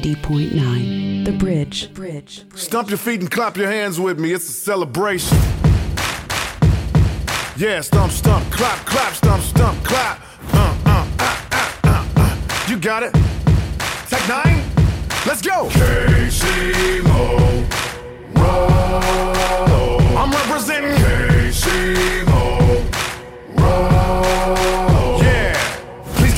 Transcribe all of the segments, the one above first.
90.9 The Bridge. Bridge. Stump your feet and clap your hands with me. It's a celebration. Yeah, stump, stump, clap, clap, stump, stump, clap. Uh, uh, uh, uh, uh, uh. You got it. Tech nine. Let's go. KC Mo. Roll. I'm representing KC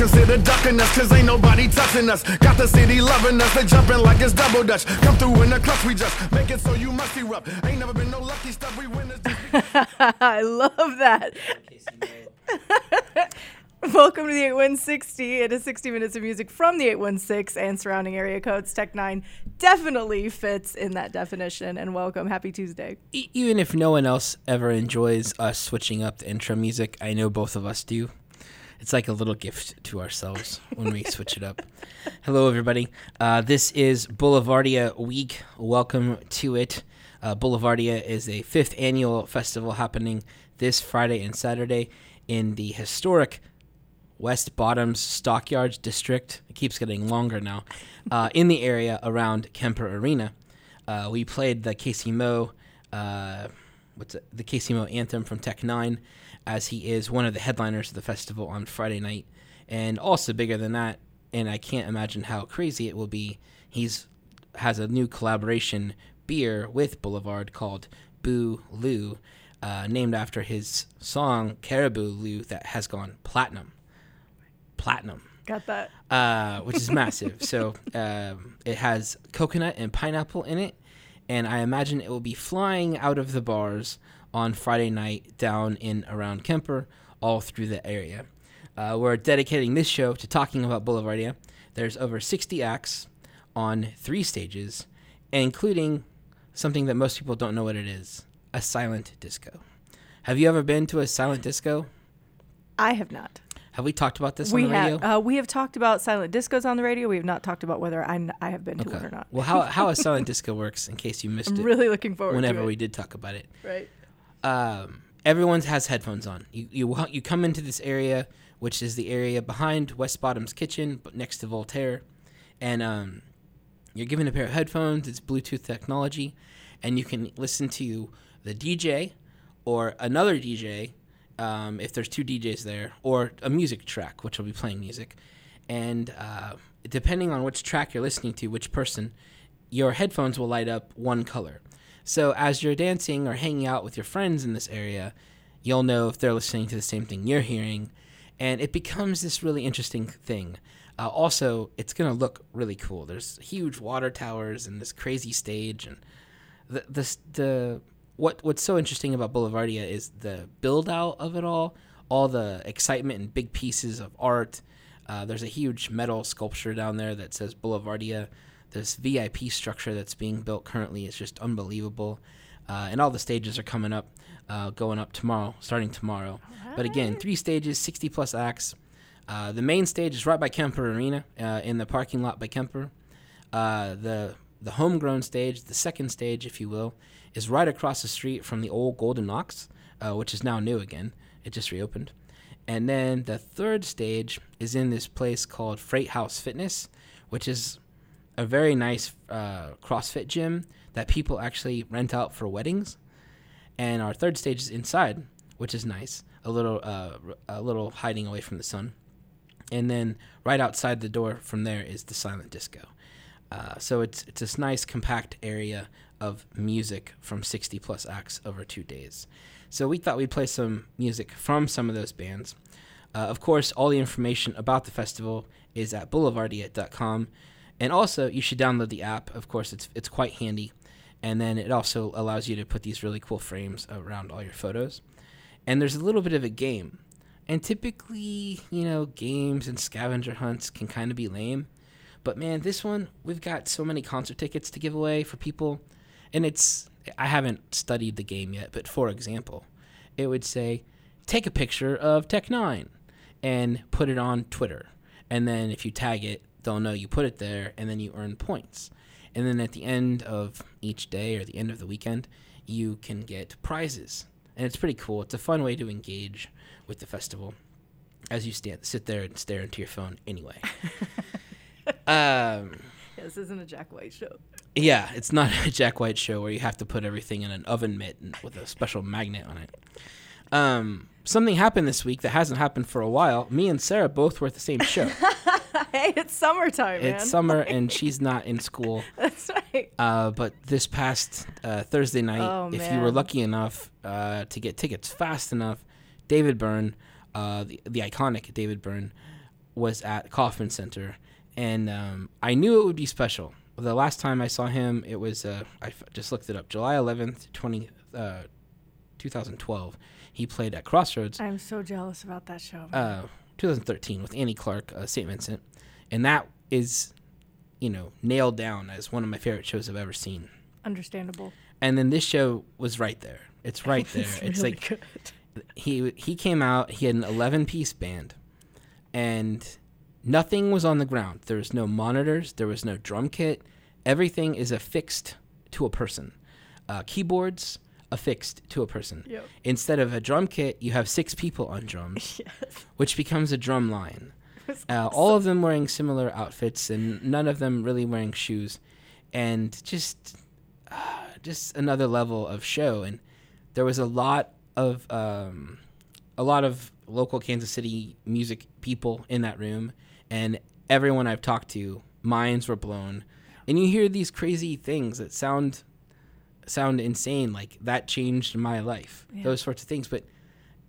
consider ducking us, cause ain't nobody touching us. Got the city loving us, they jumping like it's double dutch. Come through in the clutch, we just make it so you must erupt. Ain't never been no lucky stuff, we win this. I love that. Welcome to the 8160. It is 60 minutes of music from the 816 and surrounding area codes. Tech 9 definitely fits in that definition. And welcome. Happy Tuesday. Even if no one else ever enjoys us switching up the intro music, I know both of us do. It's like a little gift to ourselves when we switch it up. Hello, everybody. Uh, this is Boulevardia Week. Welcome to it. Uh, Boulevardia is a fifth annual festival happening this Friday and Saturday in the historic West Bottoms Stockyards District. It keeps getting longer now. Uh, in the area around Kemper Arena, uh, we played the KC Mo, uh, what's it, the KC Mo anthem from Tech Nine, as he is one of the headliners of the festival on Friday night, and also bigger than that. And I can't imagine how crazy it will be. He's has a new collaboration beer with Boulevard called Boo Lou, uh, named after his song Caribou Lou that has gone platinum platinum, Got that. uh, which is massive. so um, it has coconut and pineapple in it, and I imagine it will be flying out of the bars on Friday night down in around Kemper, all through the area. Uh, we're dedicating this show to talking about Boulevardia. There's over 60 acts on three stages, including something that most people don't know what it is a silent disco. Have you ever been to a silent disco? I have not. Have we talked about this We on the radio? have uh, we have talked about silent discos on the radio. We have not talked about whether I have been to one or not. Well, how how a silent disco works, in case you missed I'm it, really looking forward whenever we did talk about it. right. Um, everyone has headphones on. You you you come into this area, which is the area behind West Bottom's kitchen, but next to Voltaire, and um, you're given a pair of headphones. It's Bluetooth technology, and you can listen to the DJ or another DJ um, if there's two DJs there, or a music track, which will be playing music. And uh, depending on which track you're listening to, which person, your headphones will light up one color. So as you're dancing or hanging out with your friends in this area, you'll know if they're listening to the same thing you're hearing. And it becomes this really interesting thing. Uh, also, it's going to look really cool. There's huge water towers and this crazy stage. And the, the, the what what's so interesting about Boulevardia is the build out of it all, all the excitement and big pieces of art. Uh, there's a huge metal sculpture down there that says Boulevardia. This VIP structure that's being built currently is just unbelievable, uh, and all the stages are coming up, uh, going up tomorrow, starting tomorrow. But again, three stages, 60 plus acts. Uh, the main stage is right by Kemper Arena, uh, in the parking lot by Kemper. Uh, the the homegrown stage, the second stage, if you will, is right across the street from the old Golden Ox, uh, which is now new again. It just reopened. And then the third stage is in this place called Freight House Fitness, which is a very nice uh, CrossFit gym that people actually rent out for weddings. And our third stage is inside, which is nice, a little uh, a little hiding away from the sun. And then right outside the door from there is the silent disco. Uh, so it's it's this nice compact area of music from 60 plus acts over two days. So we thought we'd play some music from some of those bands. Uh, of course, all the information about the festival is at boulevardia.com, and also you should download the app. Of course, it's it's quite handy, and then it also allows you to put these really cool frames around all your photos. And there's a little bit of a game, and typically, you know, games and scavenger hunts can kind of be lame. But man, this one we've got so many concert tickets to give away for people, and it's I haven't studied the game yet, but for example, it would say take a picture of Tech Nine and put it on Twitter, and then if you tag it, they'll know you put it there, and then you earn points. And then at the end of each day or the end of the weekend, you can get prizes, and it's pretty cool. It's a fun way to engage with the festival as you stand sit there and stare into your phone anyway. um, Yeah, this isn't a Jack White show. Yeah, it's not a Jack White show where you have to put everything in an oven mitt with a special magnet on it. Um, something happened this week that hasn't happened for a while. Me and Sarah both were at the same show. hey, it's summertime, man. it's summer and she's not in school. That's right. Uh, but this past uh, Thursday night, Oh, if you were lucky enough uh, to get tickets fast enough, David Byrne, uh, the, the iconic David Byrne, was at Kauffman Center, and um, I knew it would be special. The last time I saw him, it was uh, I f- just looked it up, July 11th, 20, uh, 2012. He played at Crossroads I'm so jealous about that show. Man. uh, 2013 with Annie Clark, uh, St. Vincent, and that is, you know, nailed down as one of my favorite shows I've ever seen. Understandable. And then this show was right there. It's right there. it's really like good. he he came out. He had an 11 piece band, and nothing was on the ground. There was no monitors. There was no drum kit. Everything is affixed to a person. Uh, keyboards affixed to a person. Yep. Instead of a drum kit, you have six people on drums, Yes. which becomes a drum line. Uh, all of them wearing similar outfits, and none of them really wearing shoes, and just uh, just another level of show. And there was a lot of um, a lot of local Kansas City music people in that room, and everyone I've talked to, minds were blown. And you hear these crazy things that sound sound insane, like that changed my life, Yeah. those sorts of things. But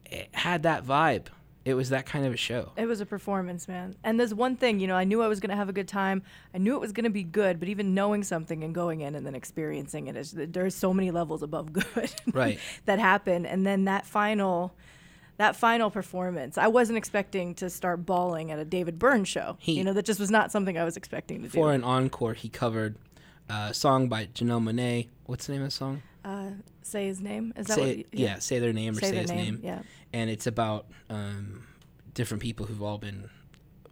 it had that vibe. It was that kind of a show. It was a performance, man. And there's one thing, you know, I knew I was going to have a good time. I knew it was going to be good, but even knowing something and going in and then experiencing it, is, there's so many levels above good Right. that happen. And then that final, that final performance, I wasn't expecting to start bawling at a David Byrne show. He- you know, that just was not something I was expecting to For do. For an encore, he covered uh, song by Janelle Monáe. What's the name of the song? Uh, say his name. Is that Say what? it, yeah. say their name or say, their his name. Yeah. And it's about um, different people who've all been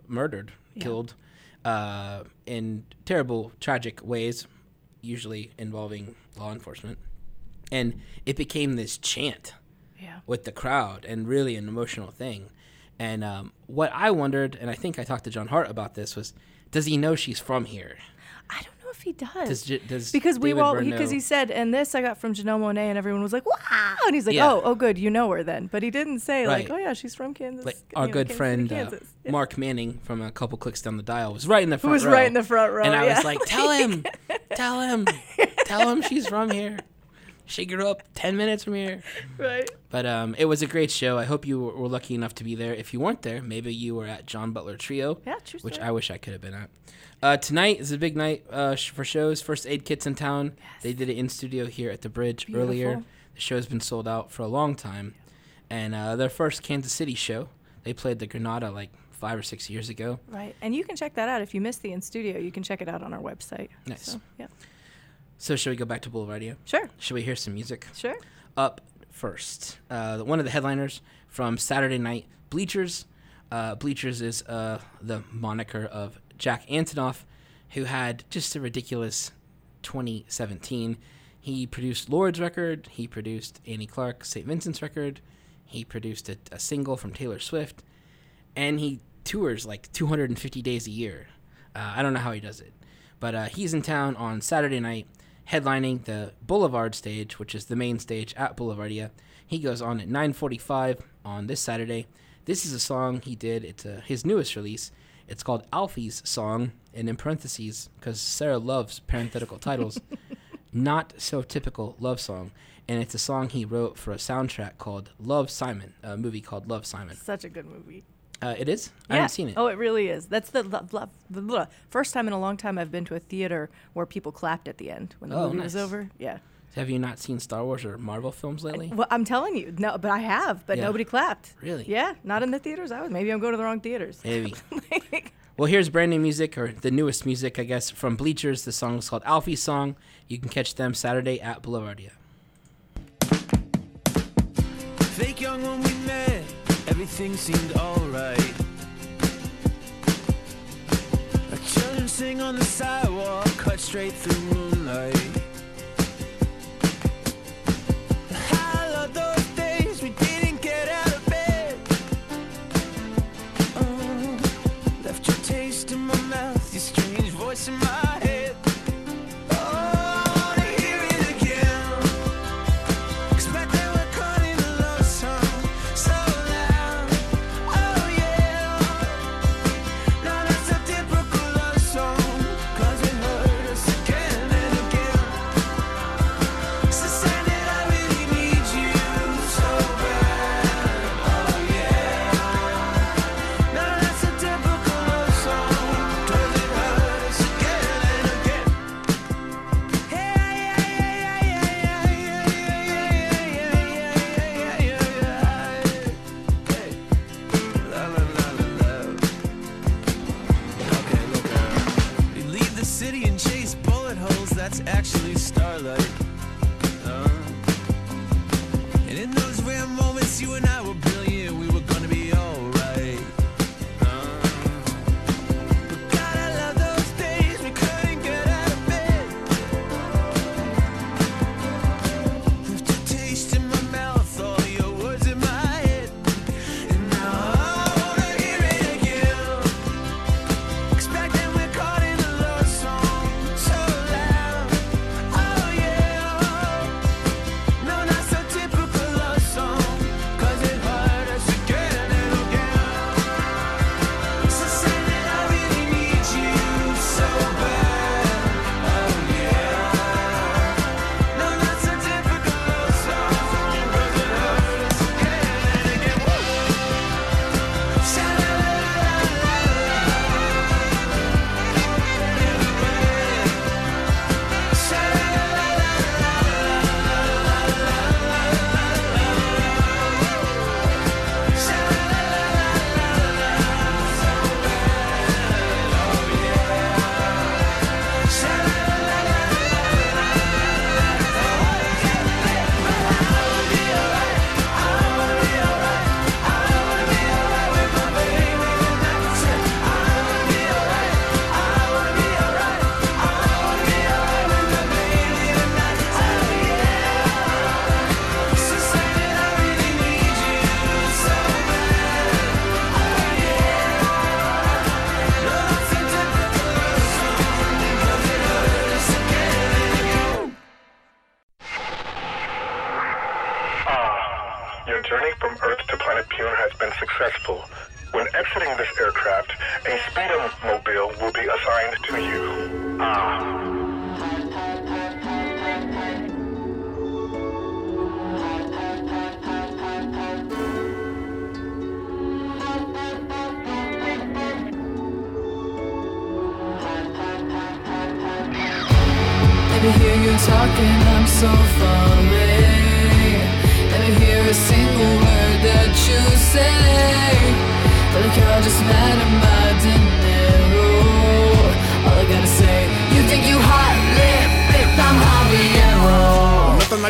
murdered, Yeah. killed uh, in terrible, tragic ways, usually involving law enforcement. And it became this chant Yeah. with the crowd and really an emotional thing. And um, what I wondered, and I think I talked to John Hart about this, was does he know she's from here? Know if he does. Does, does because we David all because he, know- said and this I got from Janelle Monáe and everyone was like wow and he's like Yeah. oh oh good you know her then but he didn't say like oh yeah she's from Kansas like our know, good Kansas friend uh, Yeah. Mark Manning from a couple clicks down the dial was right in the front. who was row. right in the front row and I yeah. was like, "Tell him, tell him, tell him she's from here. She grew up ten minutes from here." right But um, it was a great show. I hope you were lucky enough to be there. If you weren't there, maybe you were at John Butler Trio, yeah true which story. I wish I could have been at. Uh, tonight is a big night uh, sh- for shows. First Aid Kits in town. They did it in studio here at the Bridge earlier. Beautiful. The show's been sold out for a long time, and uh, their first Kansas City show. They played the Granada like five or six years ago. right and you can check that out if you missed the in studio you can check it out on our website Nice. so, yeah So should we go back to Boulevardia? sure Should we hear some music? sure Up first, uh, one of the headliners from Saturday Night Bleachers. Uh, Bleachers is uh, the moniker of Jack Antonoff, who had just a ridiculous 2017. He produced Lorde's record. He produced Annie Clark, St. Vincent's record. He produced a, a single from Taylor Swift, and he tours like 250 days a year. Uh, I don't know how he does it, but uh, he's in town on Saturday night, headlining the Boulevard stage, which is the main stage at Boulevardia. He goes on at 9:45 on this Saturday. This is a song he did. It's uh, his newest release. It's called Alfie's Song, and in parentheses, because Sarah loves parenthetical titles, not so typical love song. And it's a song he wrote for a soundtrack called Love Simon, a movie called Love Simon. such a good movie Uh, it is? I haven't seen it. oh it really is that's the, lo- lo- the first time in a long time I've been to a theater where people clapped at the end when the Oh, movie was over yeah Have you not seen Star Wars or Marvel films lately? Well, I'm telling you, no, but I have, but Yeah. nobody clapped. Really? Yeah, not in the theaters. I was. Maybe I'm going to the wrong theaters. Maybe. Well, here's brand new music, or the newest music, I guess, from Bleachers. The song is called Alfie's Song. You can catch them Saturday at Boulevardia. Fake young when we met, everything seemed alright. Children sing on the sidewalk, cut straight through moonlight.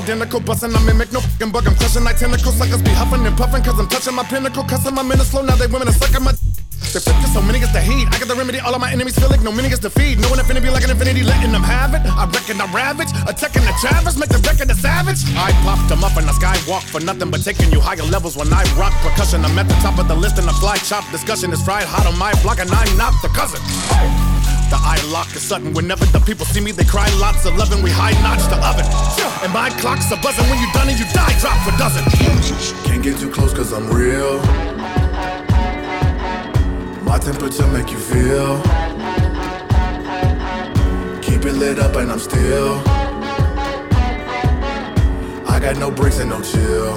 Identical, bustin' I mimic no fucking bug. I'm crushing like tentacles, suckers be huffing and puffing, cause I'm touching my pinnacle, cussing my minutes slow. Now they women are sucking my. They flip so many gets the heat. I got the remedy, all of my enemies feel like no mini gets defeat. No one infinity like an infinity, letting them have it. I reckon I ravage, attacking the Travis, make the record a savage. I popped them up in the skywalk for nothing but taking you higher levels when I rock percussion. I'm at the top of the list in the fly chop. Discussion is fried hot on my block, and I'm not the cousin. The eye lock is sudden. Whenever the people see me, they cry lots of loving. We high notch the oven. And my clocks are buzzing when you done and you die, drop for dozen. Can't get too close cause I'm real. My temperature make you feel. Keep it lit up and I'm still. I got no breaks and no chill.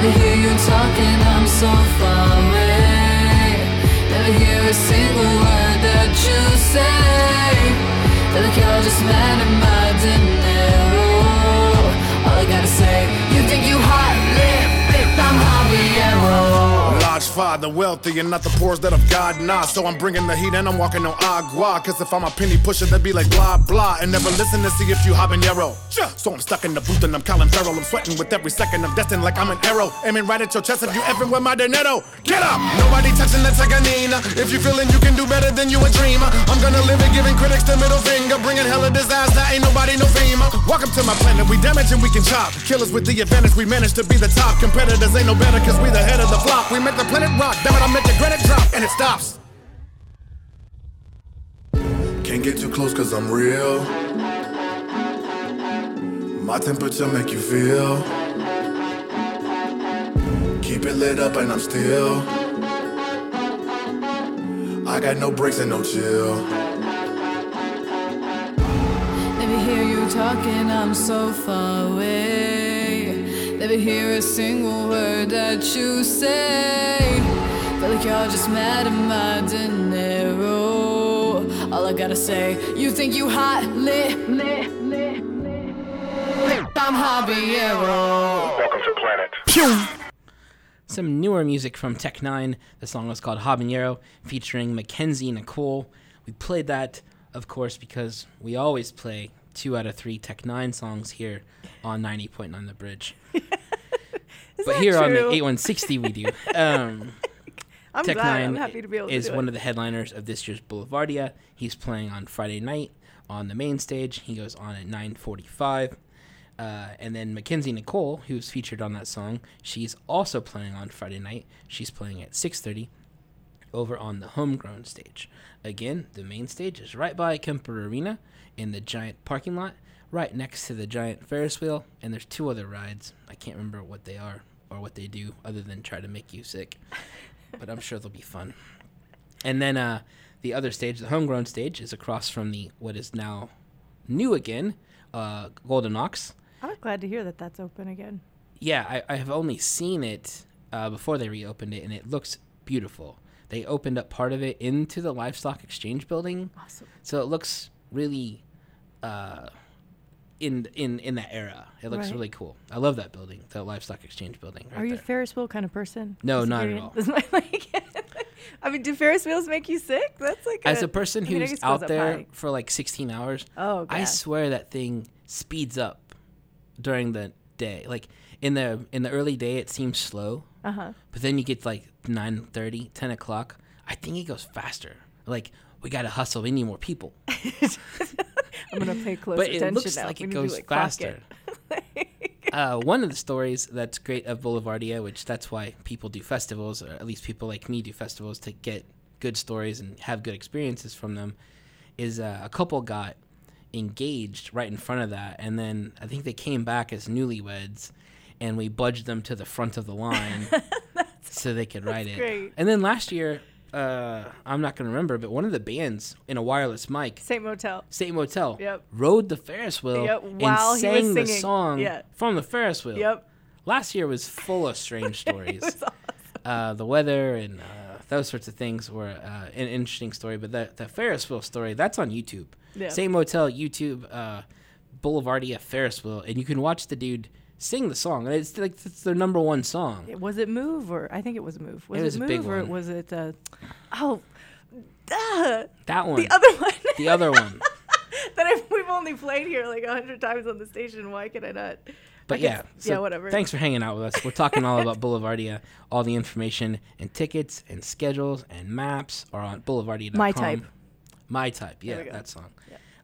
Me hear you talking, I'm so far away. Me hear a single word that you say. Feel like you're just mad at my dinero. All I gotta say, you think you hot lit, I'm Javiero. Large father, wealthy and not the poor's that of God, nah. So I'm bringing the heat and I'm walking on agua. Cause if I'm a penny pusher, they'd be like blah blah. And never listen to see if you habanero. So I'm stuck in the booth and I'm Colin Farrell. I'm sweating with every second. I'm destined like I'm an arrow. Aiming right at your chest if you ever with my dinero. Get up! Nobody touching the Teganina. If you feeling you can do better than you a dreamer. I'm gonna live it giving critics the middle finger. Bringing hella disaster. Ain't nobody no FEMA. Welcome to my planet. We damage and we can chop. Killers with the advantage. We manage to be the top. Competitors ain't no better cause we the head of the flock. We make the planet rock. Damn it, I make the granite drop. And it stops. Can't get too close cause I'm real. My temperature make you feel. Keep it lit up and I'm still. I got no breaks and no chill. Let me hear you talking, I'm so far away. Let me hear a single word that you say. Feel like you're just mad at my dinero. All I gotta say, you think you hot lit, lit, lit, lit. I'm Javiero. Welcome to Planet. Some newer music from Tech Nine. The song was called Habanero, featuring Mackenzie Nicole. we played that, of course, because we always play two out of three Tech Nine songs here on 90.9 The Bridge. But here on the true? 8160 we do. Um, I'm Tech glad. I'm Nine happy to be able to is do one it. of the headliners of this year's Boulevardia. He's playing on Friday night on the main stage. He goes on at 9:45. Uh, and then Mackenzie Nicole, who's featured on that song, she's also playing on Friday night. She's playing at 6:30 over on the homegrown stage. Again, the main stage is right by Kemper Arena in the giant parking lot, right next to the giant Ferris wheel. And there's two other rides. I can't remember what they are or what they do, other than try to make you sick. but I'm sure they'll be fun. And then uh, the other stage, the homegrown stage, is across from the what is now new again, uh, Golden Ox. I'm glad to hear that that's open again. Yeah, I, I have only seen it uh, before they reopened it, and it looks beautiful. They opened up part of it into the Livestock Exchange building, Awesome. so it looks really uh, in in in that era. It looks Right. really cool. I love that building, the Livestock Exchange building. Right Are you a. Ferris wheel kind of person? No, not at all. like- I mean, do Ferris wheels make you sick? That's like As a person I mean, who's guess it goes out there high. for like 16 hours, Oh, I swear that thing speeds up during the day. Like in the in the early day, it seems slow, Uh huh. but then you get like 9:30, 10 o'clock. I think it goes faster. Like we gotta hustle. We need more people. I'm gonna pay close but attention it looks now. like it goes like, faster. uh, one of the stories that's great of Boulevardia, which that's why people do festivals, or at least people like me do festivals to get good stories and have good experiences from them, is uh, a couple got engaged right in front of that, and then I think they came back as newlyweds, and we budged them to the front of the line so they could ride it. great. And then last year, uh, I'm not gonna remember, but one of the bands in a wireless mic Same motel. State Motel Yep. rode the Ferris wheel Yep, and while he was sang the song Yeah. from the Ferris wheel. Yep. Last year was full of strange stories. awesome. uh, the weather and uh, those sorts of things were uh, an interesting story. But the, the Ferris wheel story, that's on YouTube. Yeah. State Motel, YouTube, uh, Boulevardia Ferris wheel. And you can watch the dude sing the song. And It's like it's their number one song. It- Was it move or I think it was move. Was it, was a move big or one. was it? Uh, oh, duh. That one. the other one. The other one. that I've, we've only played here like a hundred times on the station. Why can I not? But I yeah, could- so yeah, whatever. Thanks for hanging out with us. We're talking all about Boulevardia. All the information and tickets and schedules and maps are on boulevardia.com. My type. My type. Yeah, that song.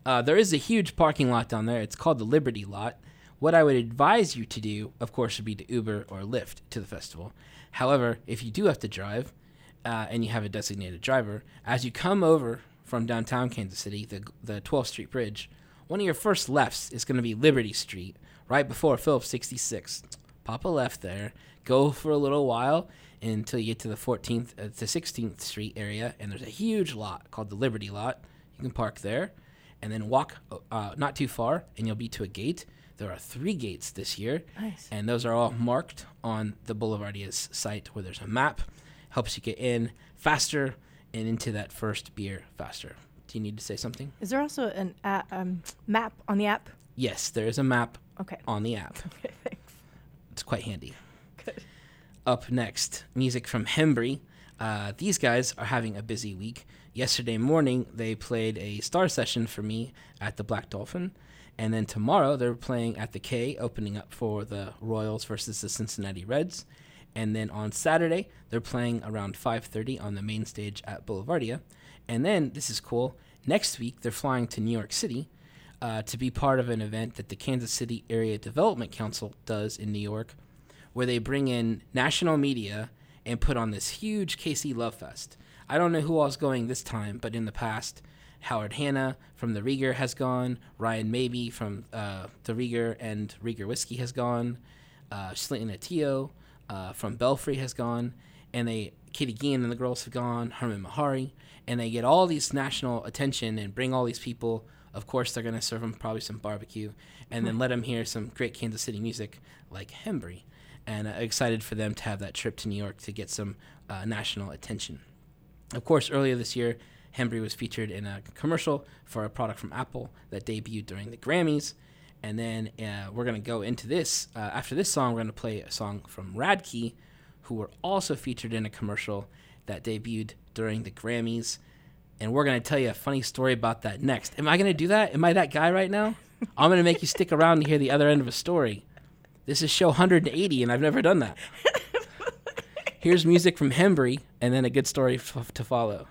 Uh, there is a huge parking lot down there. It's called the Liberty Lot. What I would advise you to do, of course, would be to Uber or Lyft to the festival. However, if you do have to drive uh, and you have a designated driver, as you come over from downtown Kansas City, the, the 12th Street Bridge, one of your first lefts is going to be Liberty Street, right before Phillips 66. Pop a left there, go for a little while until you get to the 14th, uh, the 16th Street area, and there's a huge lot called the Liberty Lot. You can park there, and then walk uh, not too far, and you'll be to a gate. There are three gates this year, Nice. and those are all marked on the Boulevardia's site, where there's a map, helps you get in faster and into that first beer faster. Do you need to say something? Is there also an a- um, map on the app? Yes, there is a map Okay. on the app. Okay. Thanks. It's quite handy. Good. Up next, music from Hembree. Uh, these guys are having a busy week. Yesterday morning, they played a star session for me at the Black Dolphin. And then tomorrow, they're playing at the K, opening up for the Royals versus the Cincinnati Reds. And then on Saturday, they're playing around 5:30 on the main stage at Boulevardia. And then this is cool. Next week, they're flying to New York City uh, to be part of an event that the Kansas City Area Development Council does in New York, where they bring in national media and put on this huge KC Love Fest. I don't know who all's going this time, but in the past, Howard Hanna from the Rieger has gone, Ryan Maybee from uh, the Rieger and Rieger Whiskey has gone, uh, Slinton Atio uh, from Belfry has gone, and they Katy Guillen and the girls have gone, Hermon Mehari, and they get all these national attention and bring all these people. Of course, they're gonna serve them probably some barbecue, and then let them hear some great Kansas City music like Hembree. And uh, excited for them to have that trip to New York to get some uh, national attention. Of course, earlier this year, Hembree was featured in a commercial for a product from Apple that debuted during the Grammys. And then uh, we're going to go into this. Uh, after this song, we're going to play a song from Radkey, who were also featured in a commercial that debuted during the Grammys. and we're gonna tell you a funny story about that next. Am I gonna do that? Am I that guy right now? I'm gonna make you stick around to hear the other end of a story. This is show 180, and I've never done that. Here's music from Hembree, and then a good story f- to follow.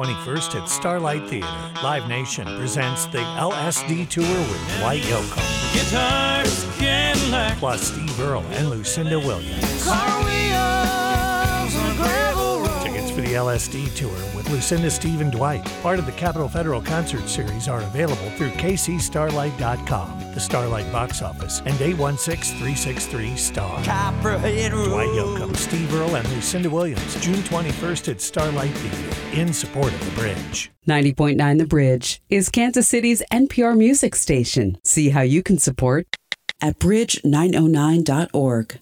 21st at Starlight Theater. Live Nation presents the LSD Tour with Dwight Yoakam, Guitars, Cadillac, plus Steve Earle and Lucinda Williams. car wheels on gravel road. Tickets for the LSD Tour with Lucinda, Steve, and Dwight, part of the Capital Federal Concert Series, are available through kcstarlight.com, the Starlight box office, and 816-363-STAR. Copperhead Dwight Yoakam, Steve Earle, and Lucinda Williams, June 21st at Starlight Theater, in support of the bridge. 90.9 The Bridge is Kansas City's NPR music station. See how you can support at bridge909.org.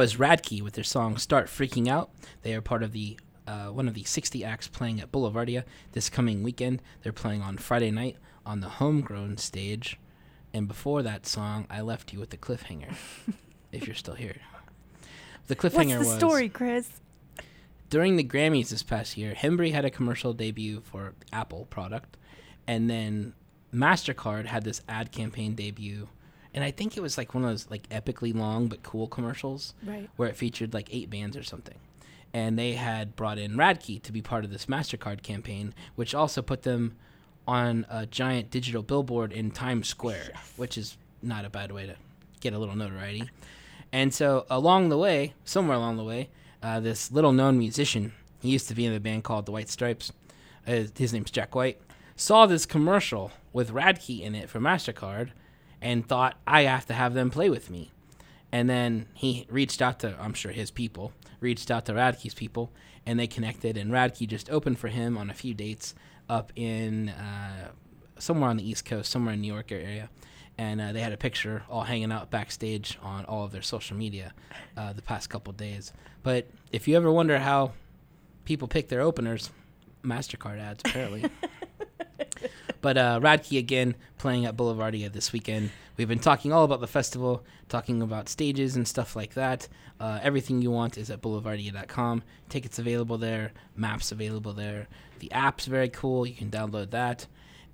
was Radkey with their song "Start Freaking Out." They are part of the uh, one of the 60 acts playing at Boulevardia this coming weekend. They're playing on Friday night on the Homegrown stage. And before that song, I left you with the cliffhanger. if you're still here, the What's cliffhanger the was story, Chris? during the Grammys this past year, Hembree had a commercial debut for Apple product, and then Mastercard had this ad campaign debut, and I think it was like one of those like epically long but cool commercials, Right. where it featured like eight bands or something, and they had brought in Radkey to be part of this Mastercard campaign, which also put them on a giant digital billboard in Times Square, which is not a bad way to get a little notoriety. And so along the way, somewhere along the way, uh, this little known musician, he used to be in a band called the White Stripes. Uh, his name's Jack White. Saw this commercial with Radkey in it for Mastercard, and thought I have to have them play with me. And then he reached out to, I'm sure his people, reached out to Radkey's people, and they connected. And Radke just opened for him on a few dates up in uh, somewhere on the East Coast, somewhere in New York area. And uh, they had a picture all hanging out backstage on all of their social media uh, the past couple days. But if you ever wonder how people pick their openers, MasterCard ads, apparently. But uh, Radkey again playing at Boulevardia this weekend. We've been talking all about the festival, talking about stages and stuff like that. Uh, everything you want is at boulevardia.com. Tickets available there, maps available there. The app's very cool. You can download that.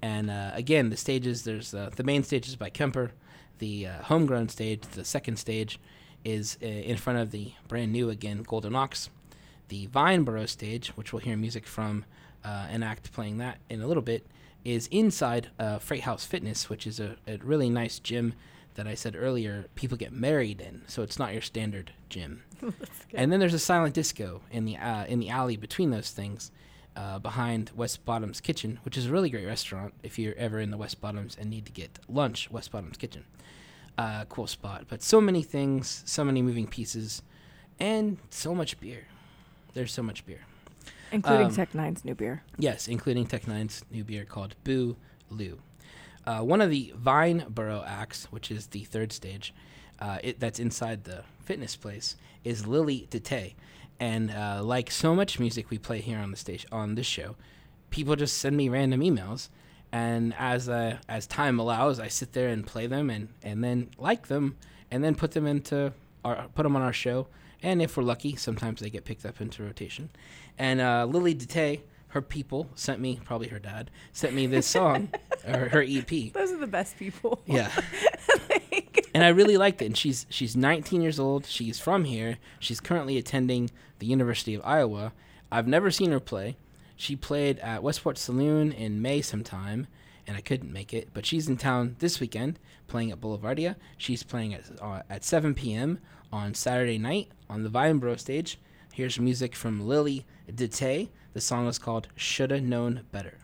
And uh, again, the stages there's uh, the main stage is by Kemper. The uh, homegrown stage, the second stage, is uh, in front of the brand new again Golden Ox. The Vineboro stage, which we'll hear music from uh, an act playing that in a little bit, is inside uh, Freight House Fitness, which is a, a really nice gym that I said earlier people get married in. So it's not your standard gym. and then there's a silent disco in the uh, in the alley between those things, uh, behind West Bottoms Kitchen, which is a really great restaurant. If you're ever in the West Bottoms and need to get lunch, West Bottoms Kitchen, uh, cool spot. But so many things, so many moving pieces, and so much beer. There's so much beer. Including Um, Tech Nine's new beer. Yes, including Tech Nine's new beer called Boo Lou. Uh, one of the Vineboro acts, which is the third stage, uh, it, that's inside the fitness place, is Lily Dete. And uh, like so much music we play here on the station on this show, people just send me random emails, and as uh, as time allows, I sit there and play them, and, and then like them, and then put them into our put them on our show. And if we're lucky, sometimes they get picked up into rotation. And uh, Lily Dete, her people sent me, probably her dad, sent me this song, or her EP. Those are the best people. Yeah. and I really liked it. And she's she's 19 years old. She's from here. She's currently attending the University of Iowa. I've never seen her play. She played at Westport Saloon in May sometime, and I couldn't make it. But she's in town this weekend playing at Boulevardia. She's playing at uh, at 7 p.m. on Saturday night on the Vineboro stage. Here's music from Lily Dete. The song is called "Shoulda Known Better."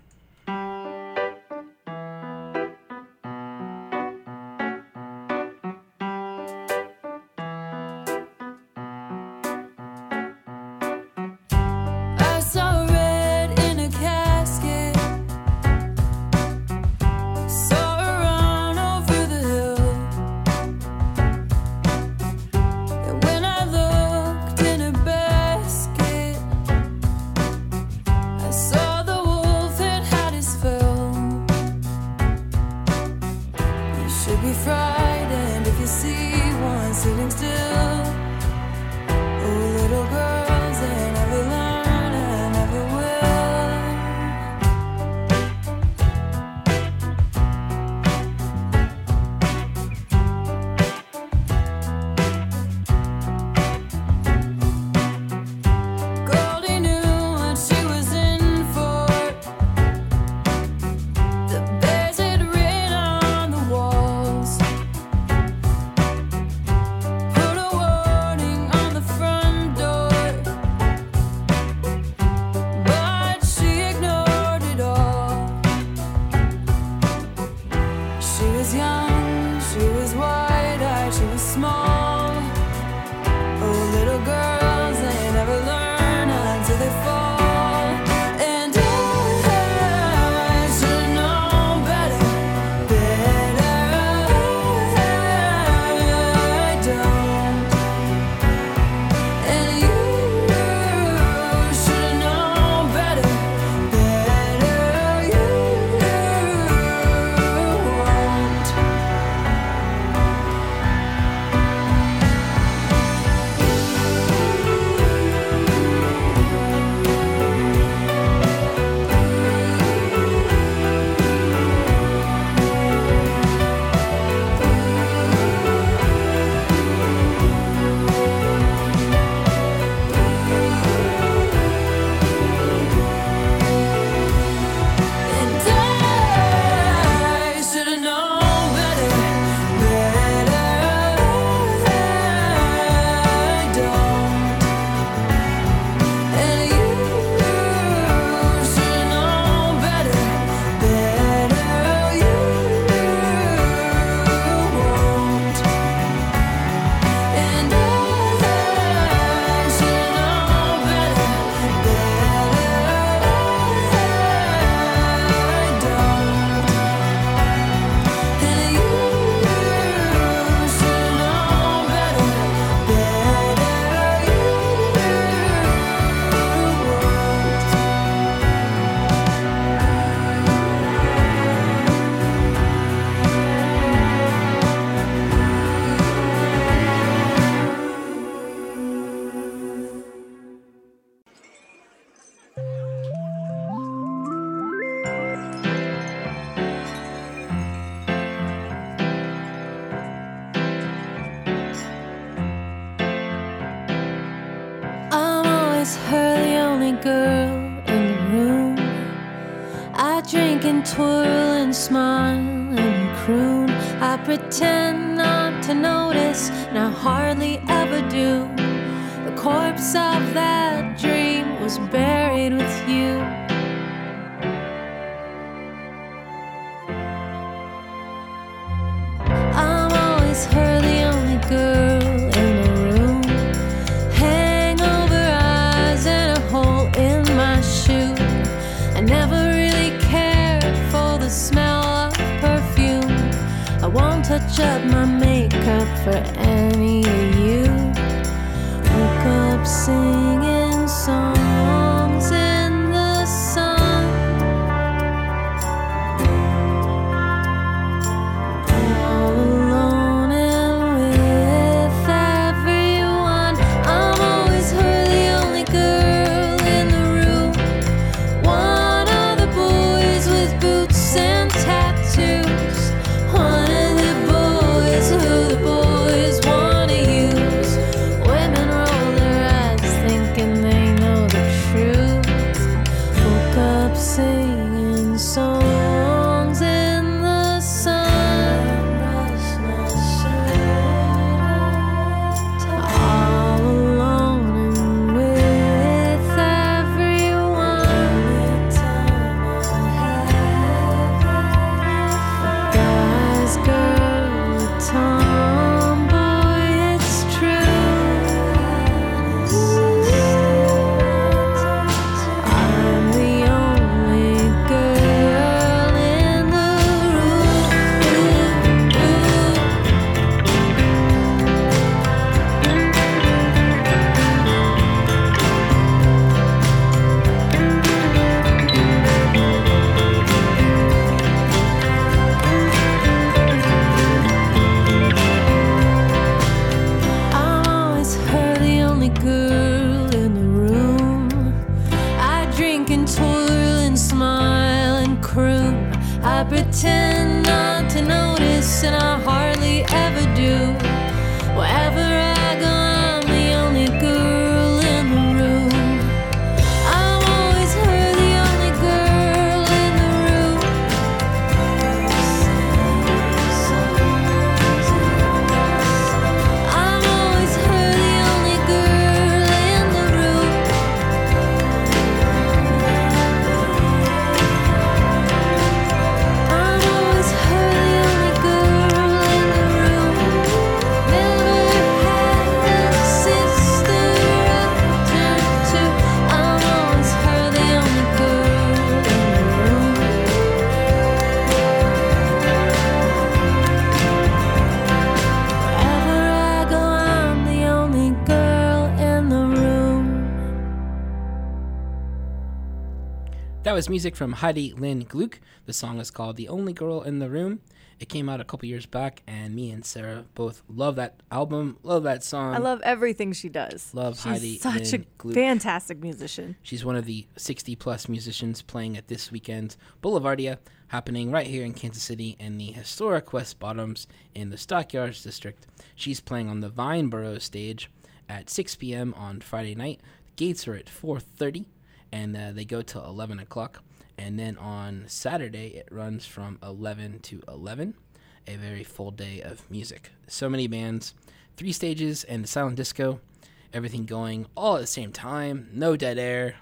Was music from Heidi Lynn Gluck. The song is called The Only Girl in the Room. It came out a couple years back, and me and Sarah both love that album, love that song. I love everything she does. Love She's Heidi such Lynn a Gluck. fantastic musician. She's one of the 60 plus musicians playing at this weekend's Boulevardia, happening right here in Kansas City in the historic West Bottoms in the Stockyards District. She's playing on the Vineboro stage at 6 p.m. on Friday night. The gates are at 4:30, and uh, they go till 11 o'clock. And then on Saturday, it runs from 11 to 11. A very full day of music. So many bands, three stages, and the silent disco. Everything going all at the same time. No dead air.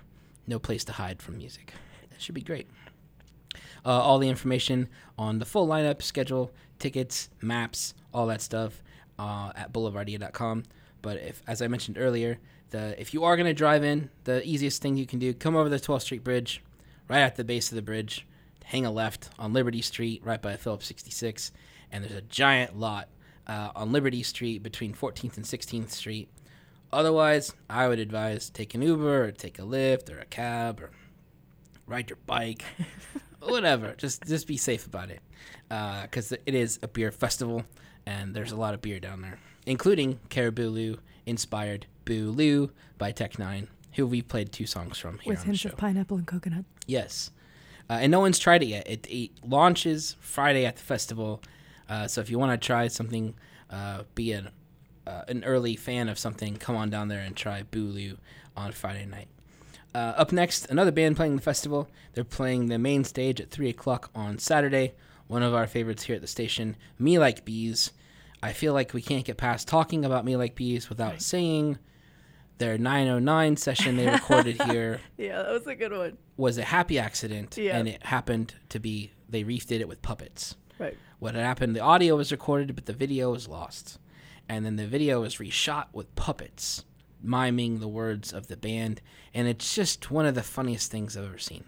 No place to hide from music. That should be great. Uh, all the information on the full lineup, schedule, tickets, maps, all that stuff uh, at boulevardia.com. But if, as I mentioned earlier, the if you are going to drive in, the easiest thing you can do, come over the 12th Street Bridge, right at the base of the bridge, hang a left on Liberty Street, right by Phillips 66, and there's a giant lot uh, on Liberty Street between 14th and 16th Street. Otherwise, I would advise take an Uber or take a Lyft or a cab or ride your bike, whatever. Just just be safe about it, because it is a beer festival and there's a lot of beer down there, including Caribou Lou inspired Boo Lou by Tech N9ne, who we played two songs from here with on the hints show. of pineapple and coconut. Yes. Uh, and no one's tried it yet. It, it launches Friday at the festival. Uh, so if you want to try something, uh, be it uh, an early fan of something, come on down there and try Bulu on Friday night. Uh, up next, another band playing the festival. They're playing the main stage at 3 o'clock on Saturday. One of our favorites here at the station, Me Like Bees. I feel like we can't get past talking about Me Like Bees without saying their 909 session they recorded here Yeah, that was a good one. was a happy accident, Yeah. and it happened to be they redid it with puppets. Right. What had happened? The audio was recorded, but the video was lost, and then the video was reshot with puppets miming the words of the band, and it's just one of the funniest things I've ever seen.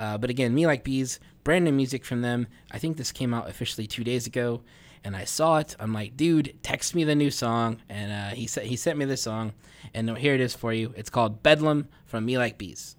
Uh, but again, me like bees, brand new music from them. I think this came out officially two days ago, and I saw it. I'm like, dude, text me the new song, and uh, he said he sent me this song, and here it is for you. It's called Bedlam from Me Like Bees.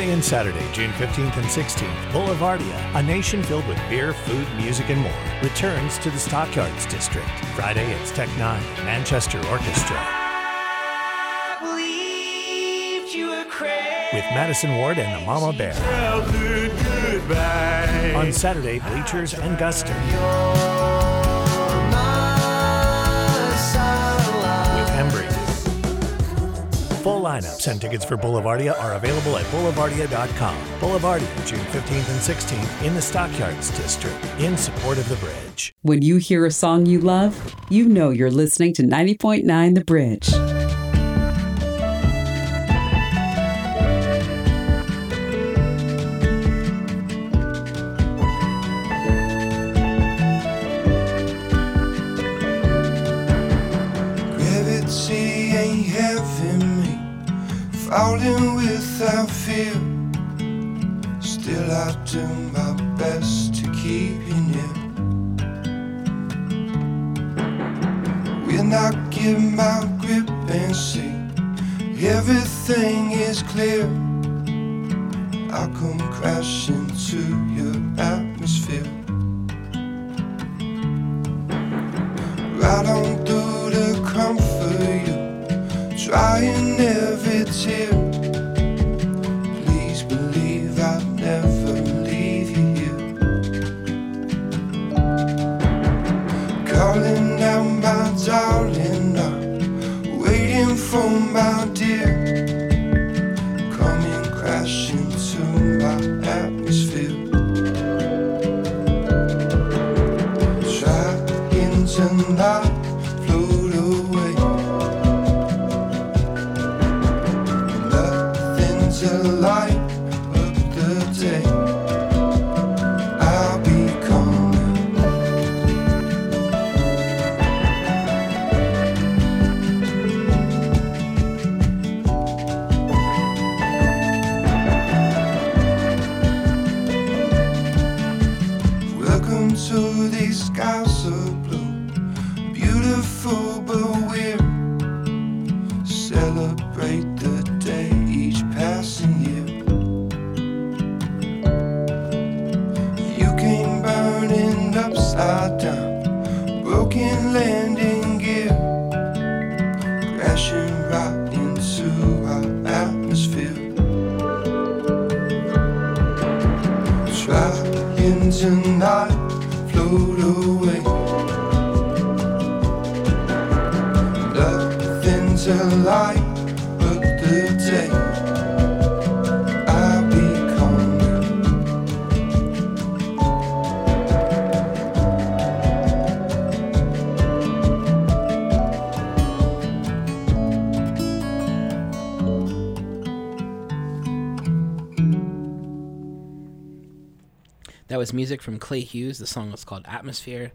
Friday and Saturday, June 15th and 16th, Boulevardia, a nation filled with beer, food, music, and more, returns to the Stockyards District. Friday, it's Tech N9ne, Manchester Orchestra. With Madison Ward and the Mama Bear. On Saturday, Bleachers and Guster. With Hembree. Full lineups and tickets for Boulevardia are available at boulevardia.com. Boulevardia, June 15th and 16th in the Stockyards District, in support of the bridge. When you hear a song you love, you know you're listening to 90.9 The Bridge. Do my best to keep you near. We'll not give my grip and see everything is clear. I'll come crashing to your atmosphere. Right on through to comfort you, trying every tear. Darling, I'm waiting for my Music from Clay Hughes. The song was called Atmosphere.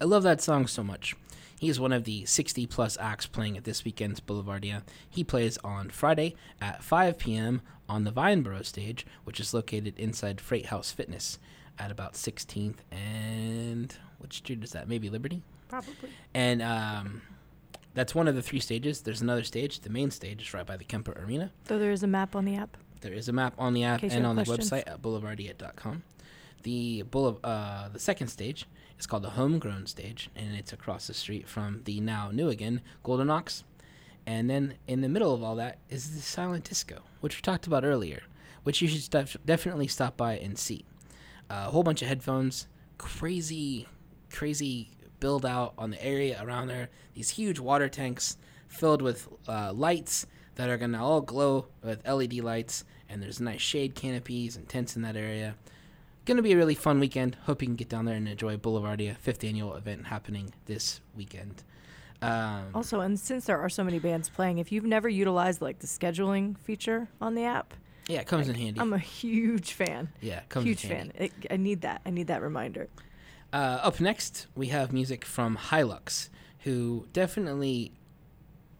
I love that song so much. He is one of the 60 plus acts playing at this weekend's Boulevardia. He plays on Friday at 5 p.m. on the Vineboro stage, which is located inside Freight House Fitness at about 16th and which street is that? Maybe Liberty? Probably. And um, that's one of the three stages. There's another stage. The main stage is right by the Kemper Arena. So there is a map on the app. There is a map on the app and on the website at boulevardia.com. The uh, the second stage is called the homegrown stage, and it's across the street from the now new again Golden Ox. And then in the middle of all that is the silent disco, which we talked about earlier, which you should def- definitely stop by and see. Uh, a whole bunch of headphones, crazy, crazy build out on the area around there. These huge water tanks filled with uh, lights that are gonna all glow with LED lights, and there's nice shade canopies and tents in that area. Gonna be a really fun weekend. Hope you can get down there and enjoy Boulevardia, fifth annual event happening this weekend. Um, Also, and since there are so many bands playing, if you've never utilized like the scheduling feature on the app, yeah, it comes in handy. I'm a huge fan. yeah, it comes in huge handy. fan. It, I need that. I need that reminder. Uh, up next, we have music from Hi-Lux, who definitely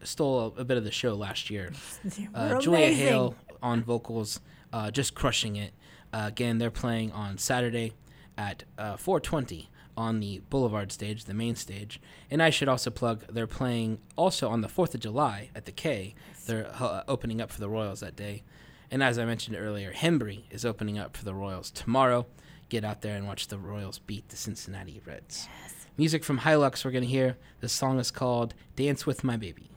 stole a, a bit of the show last year. Uh, Julia. Haile on vocals, uh, just crushing it. Uh, again, they're playing on Saturday at uh, 4:20 on the Boulevard stage, the main stage. And I should also plug they're playing also on the 4th of July at the K. They're uh, opening up for the Royals that day. And as I mentioned earlier, Hembree is opening up for the Royals tomorrow. Get out there and watch the Royals beat the Cincinnati Reds. Music from Hi-Lux we're going to hear. The song is called Dance with My Baby.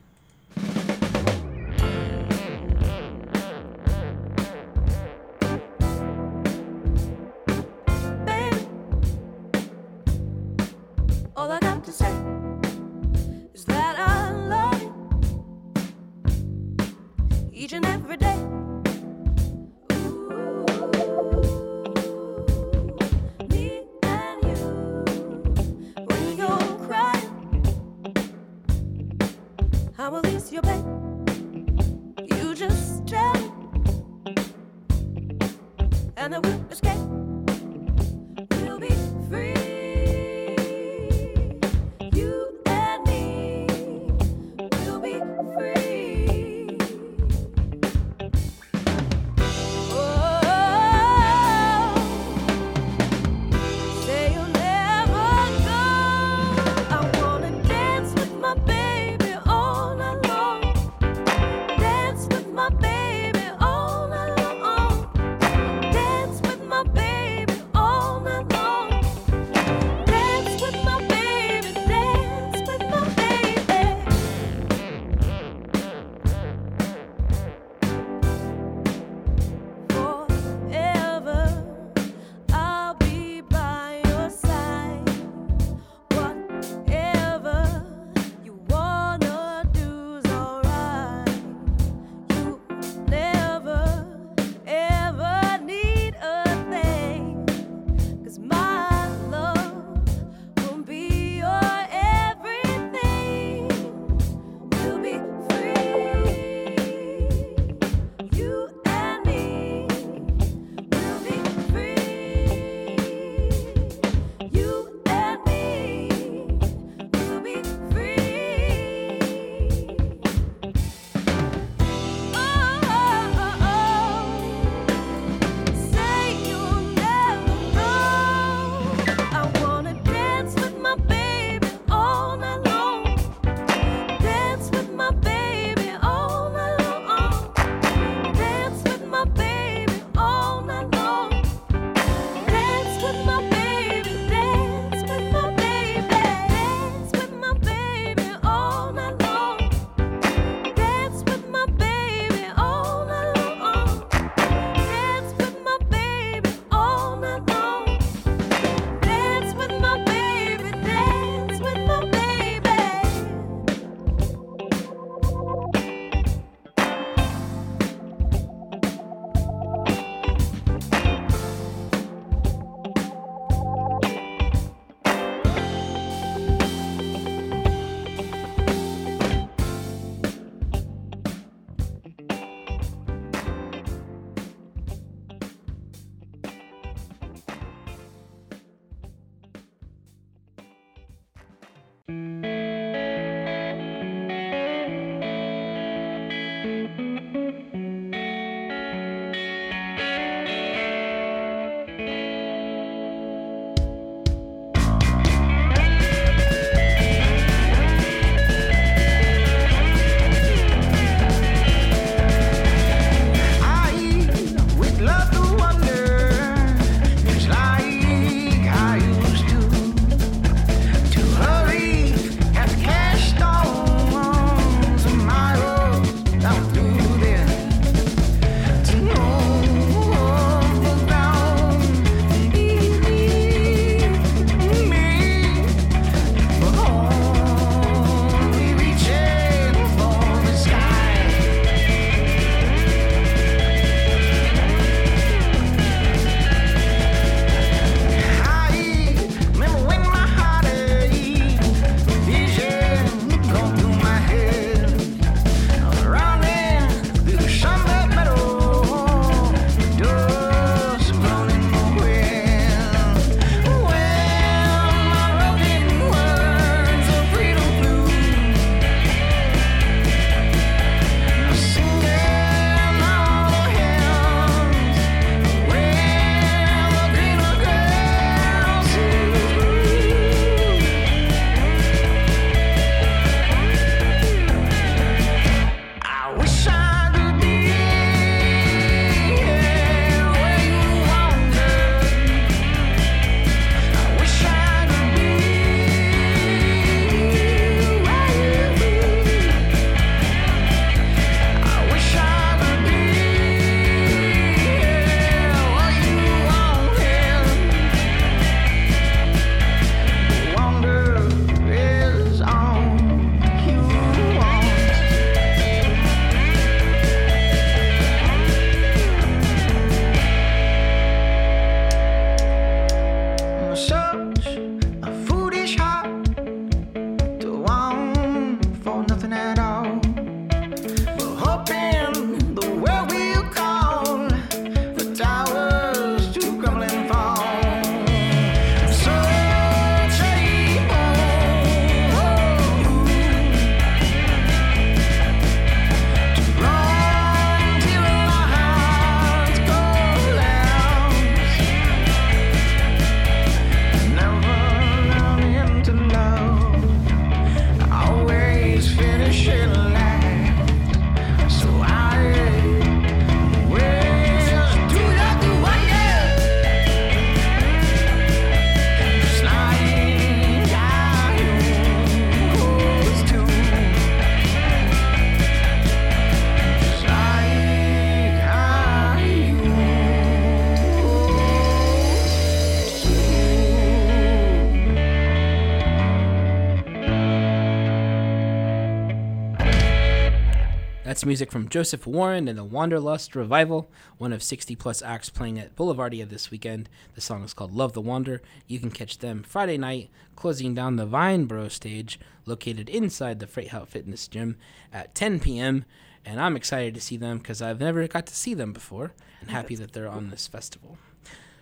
Music from Joseph Warren and the Wanderlust Revival, one of 60 plus acts playing at Boulevardia this weekend. The song is called Love the Wander. You can catch them Friday night, closing down the Vineboro stage, located inside the Freight House Fitness Gym at 10 p.m. And I'm excited to see them because I've never got to see them before and happy that they're on this festival.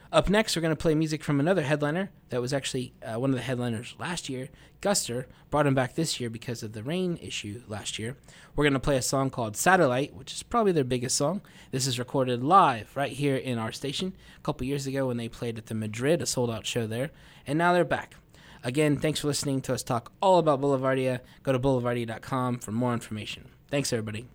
Up next, we're going to play music from another headliner that was actually uh, one of the headliners last year. Guster brought him back this year because of the rain issue last year. We're going to play a song called Satellite, which is probably their biggest song. This is recorded live right here in our station a couple years ago when they played at the Madrid, a sold out show there. And now they're back. Again, thanks for listening to us talk all about Boulevardia. Go to boulevardia.com for more information. Thanks, everybody.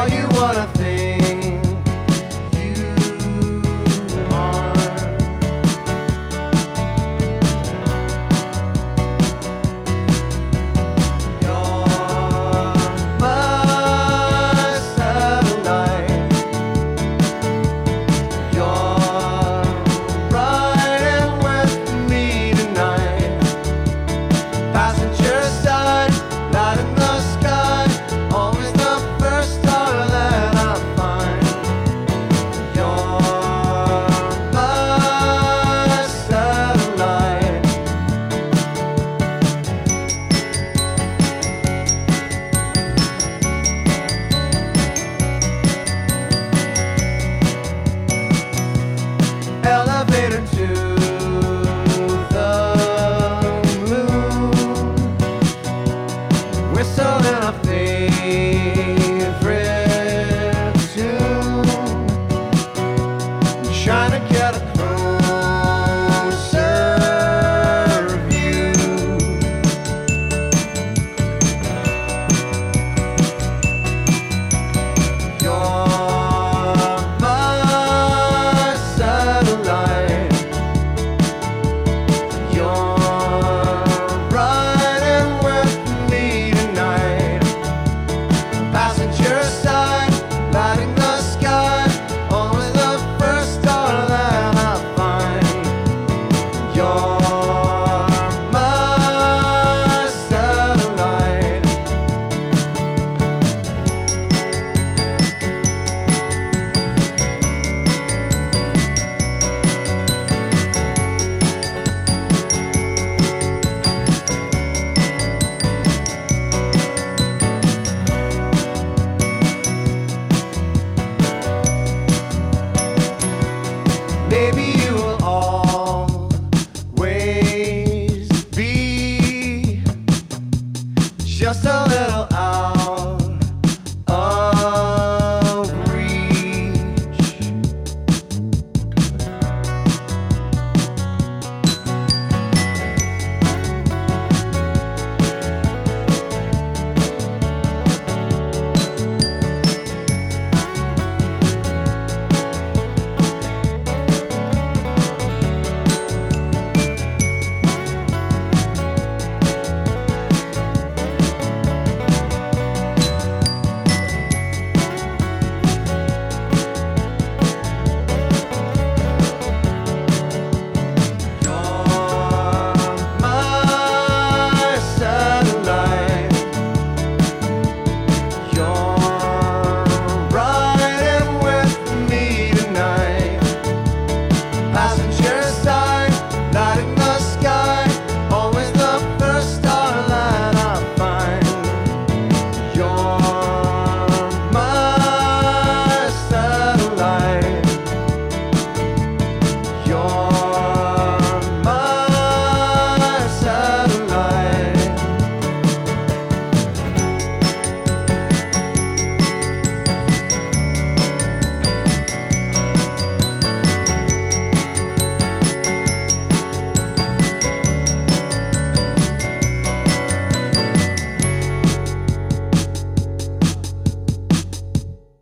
Are you what